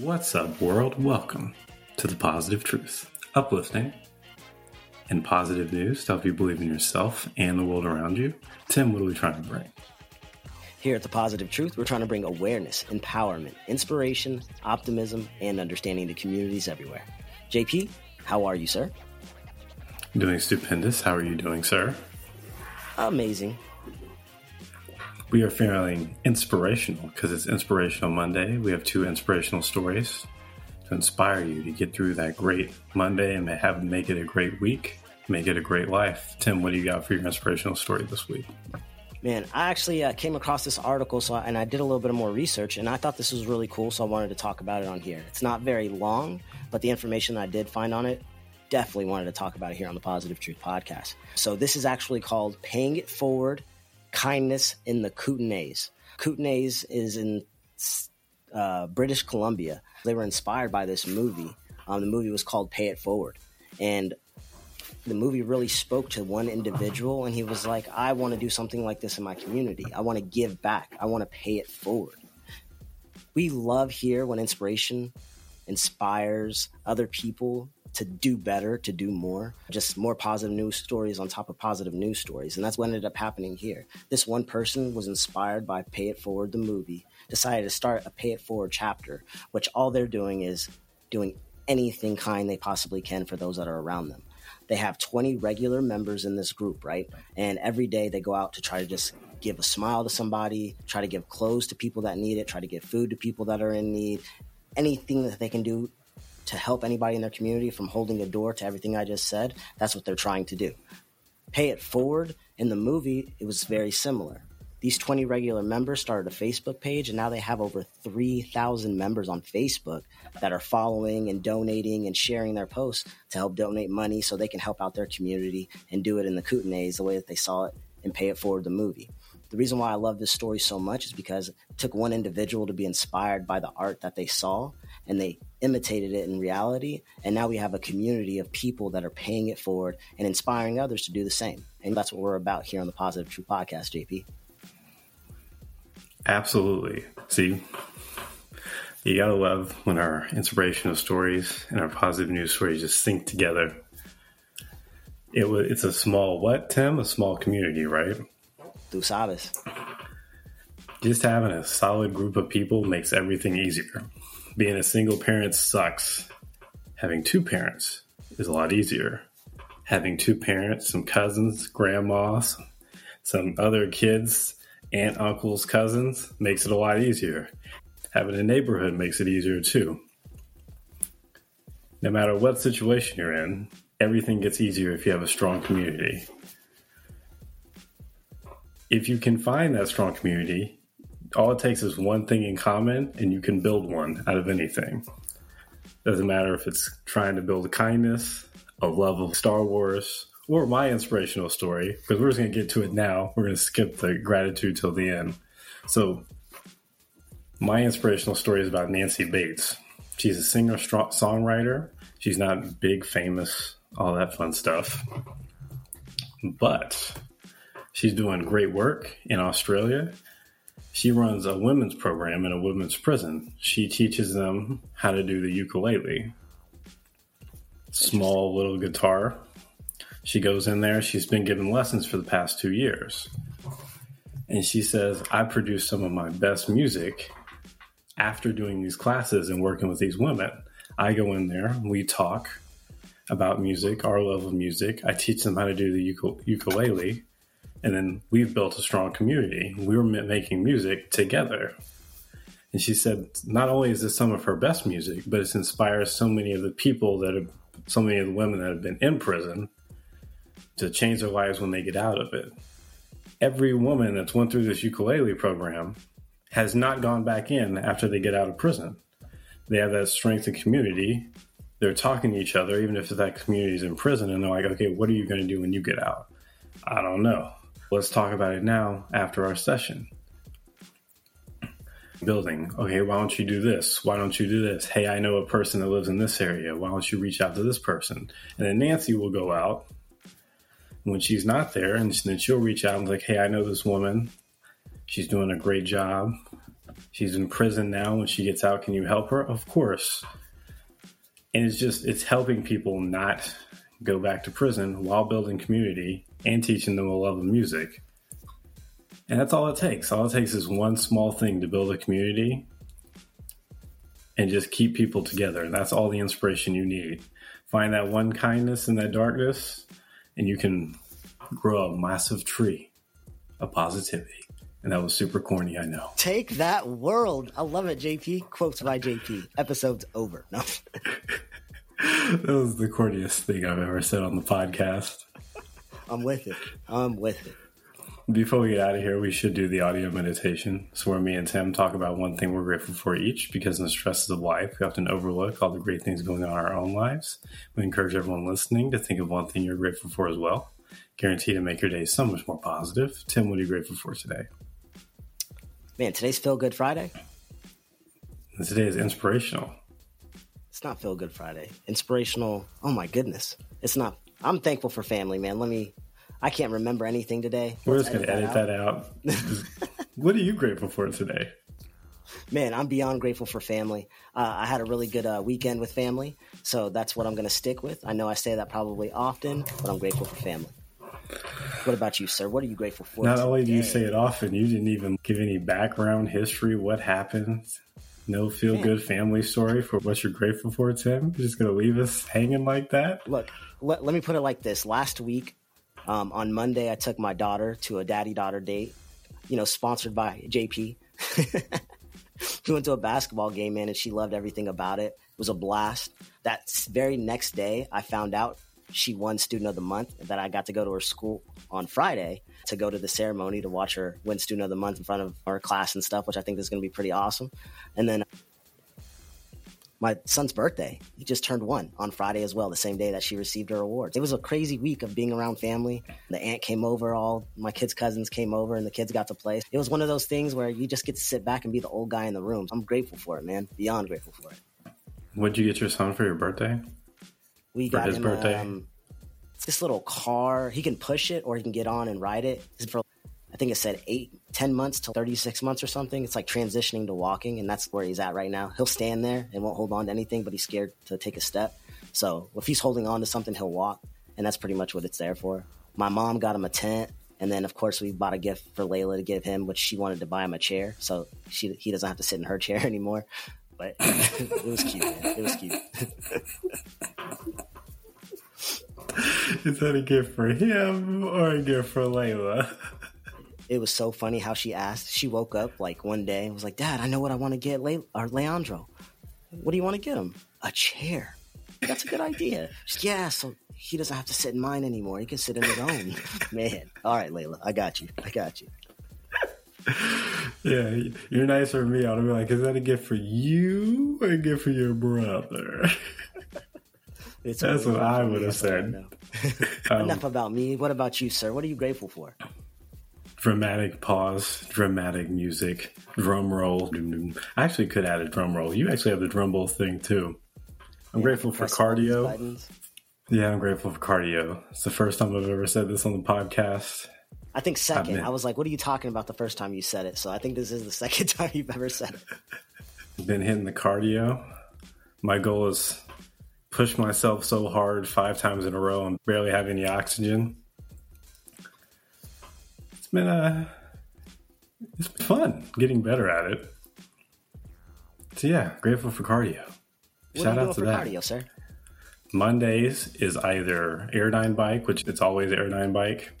What's up, world? Welcome to the Positive Truth, uplifting and positive news to help you believe in yourself and the world around you. Tim, what are we trying to bring? Here at The Positive Truth, we're trying to bring awareness, empowerment, inspiration, optimism, and understanding to communities everywhere. JP, how are you, sir? Doing stupendous. How are you doing, sir? Amazing. We are feeling inspirational because it's Inspirational Monday. We have two inspirational stories to inspire you to get through that great Monday and have make it a great week, make it a great life. Tim, what do you got for your inspirational story this week? Man, I actually uh, came across this article, so I, and I did a little bit of more research, and I thought this was really cool, so I wanted to talk about it on here. It's not very long, but the information I did find on it definitely wanted to talk about it here on the Positive Truth podcast. So this is actually called "Paying It Forward: Kindness in the Kootenays." Kootenays is in uh, British Columbia. They were inspired by this movie. Um, the movie was called Pay It Forward. And the movie really spoke to one individual, and he was like, I want to do something like this in my community. I want to give back, I want to pay it forward. We love here when inspiration inspires other people to do better, to do more, just more positive news stories on top of positive news stories. And that's what ended up happening here. This one person was inspired by Pay It Forward, the movie, decided to start a Pay It Forward chapter, which all they're doing is doing anything kind they possibly can for those that are around them. They have 20 regular members in this group, right? And every day they go out to try to just give a smile to somebody, try to give clothes to people that need it, try to give food to people that are in need, anything that they can do to help anybody in their community from holding a door to everything I just said, that's what they're trying to do. Pay it forward in the movie, it was very similar. These 20 regular members started a Facebook page, and now they have over 3,000 members on Facebook that are following and donating and sharing their posts to help donate money so they can help out their community and do it in the Kootenays the way that they saw it and pay it forward the movie. The reason why I love this story so much is because it took one individual to be inspired by the art that they saw and they imitated it in reality. And now we have a community of people that are paying it forward and inspiring others to do the same. And that's what we're about here on the Positive Truth Podcast, JP. Absolutely. See, you gotta love when our inspirational stories and our positive news stories just sync together. It was it's a small what, Tim? A small community, right? Tu sabes. Just having a solid group of people makes everything easier. Being a single parent sucks. Having two parents is a lot easier. Having two parents, some cousins, grandmas, some other kids, aunt, uncles, cousins makes it a lot easier. Having a neighborhood makes it easier too. No matter what situation you're in, everything gets easier if you have a strong community. If you can find that strong community, all it takes is one thing in common and you can build one out of anything. Doesn't matter if it's trying to build a kindness, a love of Star Wars, or my inspirational story, because we're just going to get to it now. We're going to skip the gratitude till the end. So, my inspirational story is about Nancy Bates. She's a singer songwriter. She's not big, famous, all that fun stuff. But she's doing great work in Australia. She runs a women's program in a women's prison. She teaches them how to do the ukulele. Small little guitar she goes in there. She's been given lessons for the past two years. And she says, I produce some of my best music after doing these classes and working with these women. I go in there, we talk about music, our love of music. I teach them how to do the ukulele. And then we've built a strong community. We were making music together. And she said, not only is this some of her best music, but it inspires so many of the people that have, so many of the women that have been in prison to change their lives when they get out of it. Every woman that's went through this ukulele program has not gone back in after they get out of prison. They have that strength and community. They're talking to each other, even if that community is in prison, and they're like, okay, what are you going to do when you get out? I don't know. Let's talk about it now after our session. Building. Okay, why don't you do this? Why don't you do this? Hey, I know a person that lives in this area. Why don't you reach out to this person? And then Nancy will go out when she's not there, and then she'll reach out and like, "Hey, I know this woman. She's doing a great job. She's in prison now. When she gets out, can you help her? Of course. And it's just, it's helping people not go back to prison while building community and teaching them a love of music. And that's all it takes. All it takes is one small thing to build a community and just keep people together. And that's all the inspiration you need. Find that one kindness in that darkness, and you can grow a massive tree of positivity. And that was super corny, I know. Take that world. I love it, JP. Quotes by JP. Episode's over. No. that was the corniest thing I've ever said on the podcast. I'm with it. I'm with it. Before we get out of here, we should do the audio meditation. So, where me and Tim talk about one thing we're grateful for each, because in the stresses of life, we often overlook all the great things going on in our own lives. We encourage everyone listening to think of one thing you're grateful for as well. Guarantee to make your day so much more positive. Tim, what are you grateful for today? Man, today's Feel Good Friday. And today is inspirational. It's not Feel Good Friday. Inspirational. Oh my goodness. It's not. I'm thankful for family, man. Let me I can't remember anything today. We're just going to edit that out. That out. what are you grateful for today? Man, I'm beyond grateful for family. Uh, I had a really good uh, weekend with family, so that's what I'm going to stick with. I know I say that probably often, but I'm grateful for family. What about you, sir? What are you grateful for? Not today? only do you say it often, you didn't even give any background history. What happened? No feel good family story for what you're grateful for, Tim. You're just going to leave us hanging like that? Look, let, let me put it like this. Last week, um, on Monday, I took my daughter to a daddy daughter date, you know, sponsored by JP. we went to a basketball game, man, and she loved everything about it. It was a blast. That very next day, I found out she won Student of the Month, that I got to go to her school on Friday to go to the ceremony to watch her win Student of the Month in front of our class and stuff, which I think is going to be pretty awesome. And then my son's birthday. He just turned one on Friday as well, the same day that she received her awards. It was a crazy week of being around family. The aunt came over, all my kids' cousins came over, and the kids got to play. It was one of those things where you just get to sit back and be the old guy in the room. I'm grateful for it, man. Beyond grateful for it. What'd you get your son for your birthday? We got his him birthday. Um, this little car. He can push it or he can get on and ride it. For I think it said eight, 10 months to 36 months or something. It's like transitioning to walking, and that's where he's at right now. He'll stand there and won't hold on to anything, but he's scared to take a step. So if he's holding on to something, he'll walk, and that's pretty much what it's there for. My mom got him a tent, and then of course we bought a gift for Layla to give him, which she wanted to buy him a chair, so she he doesn't have to sit in her chair anymore. But it was cute, man. It was cute. Is that a gift for him or a gift for Layla? it was so funny how she asked. She woke up like one day and was like, "Dad, I know what I want to get Le- or Leandro. What do you want to get him? A chair. That's a good idea." She's, yeah, so he doesn't have to sit in mine anymore. He can sit in his own. Man, all right, Layla, I got you. I got you. yeah, you're nicer than me. I'll be like, "Is that a gift for you or a gift for your brother?" That's what I would have said. um, Enough about me. What about you, sir? What are you grateful for? dramatic pause, dramatic music, drum roll. I actually could add a drum roll. You actually have the drum roll thing too. I'm yeah, grateful for cardio. Yeah, I'm grateful for cardio. It's the first time I've ever said this on the podcast. I think 2nd I was like, what are you talking about the first time you said it? So I think this is the second time you've ever said it. Been hitting the cardio. My goal is push myself so hard five times in a row and barely have any oxygen It's been uh, it's been fun getting better at it. So yeah, grateful for cardio. What Shout out to that. cardio, sir? Mondays is either Airdyne bike, which it's always Airdyne bike.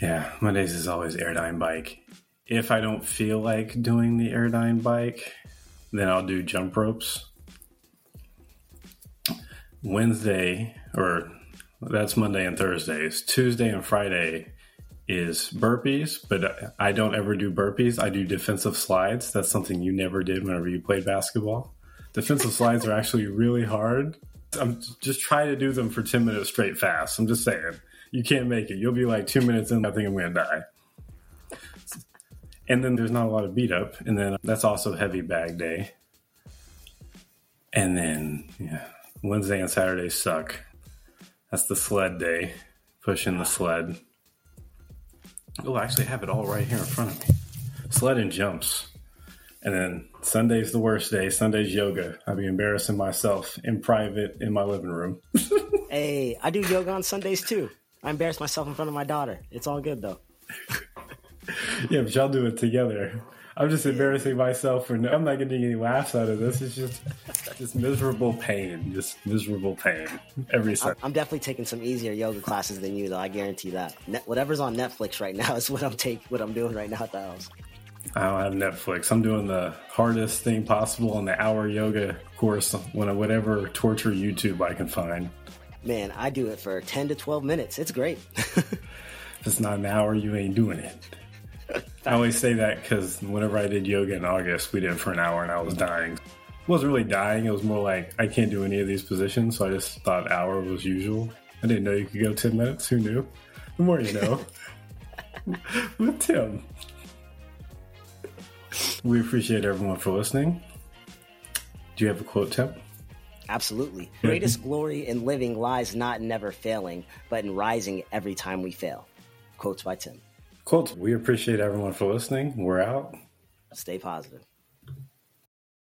Yeah, Mondays is always Airdyne bike. If I don't feel like doing the Airdyne bike, then I'll do jump ropes. Wednesday, or that's Monday and Thursdays. Tuesday and Friday is burpees, but I don't ever do burpees. I do defensive slides. That's something you never did whenever you played basketball. Defensive slides are actually really hard. I'm just trying to do them for 10 minutes straight fast. I'm just saying, you can't make it. You'll be like two minutes in, I think I'm going to die. And then there's not a lot of beat up. And then that's also heavy bag day. And then, yeah, Wednesday and Saturday suck. That's the sled day, pushing the sled. Oh, I actually have it all right here in front of me. Sled and jumps. And then Sunday's the worst day. Sunday's yoga. I'll be embarrassing myself in private in my living room. hey, I do yoga on Sundays too. I embarrass myself in front of my daughter. It's all good though. yeah, but y'all do it together. I'm just embarrassing myself for no, I'm not getting any laughs out of this. It's just just miserable pain, just miserable pain every Sunday. I'm definitely taking some easier yoga classes than you, though. I guarantee that. Net, whatever's on Netflix right now is what I'm take what I'm doing right now at the house. I don't have Netflix. I'm doing the hardest thing possible on the hour yoga course when whatever torture YouTube I can find. Man, I do it for 10 to 12 minutes. It's great. if it's not an hour, you ain't doing it. I always say that because whenever I did yoga in August, we did it for an hour and I was dying. It wasn't really dying. It was more like I can't do any of these positions, so I just thought hour was usual. I didn't know you could go 10 minutes. Who knew? The more you know. With Tim. We appreciate everyone for listening. Do you have a quote, Tim? Absolutely. Greatest glory in living lies not in never failing, but in rising every time we fail. Quotes by Tim. Quotes. We appreciate everyone for listening. We're out. Stay positive.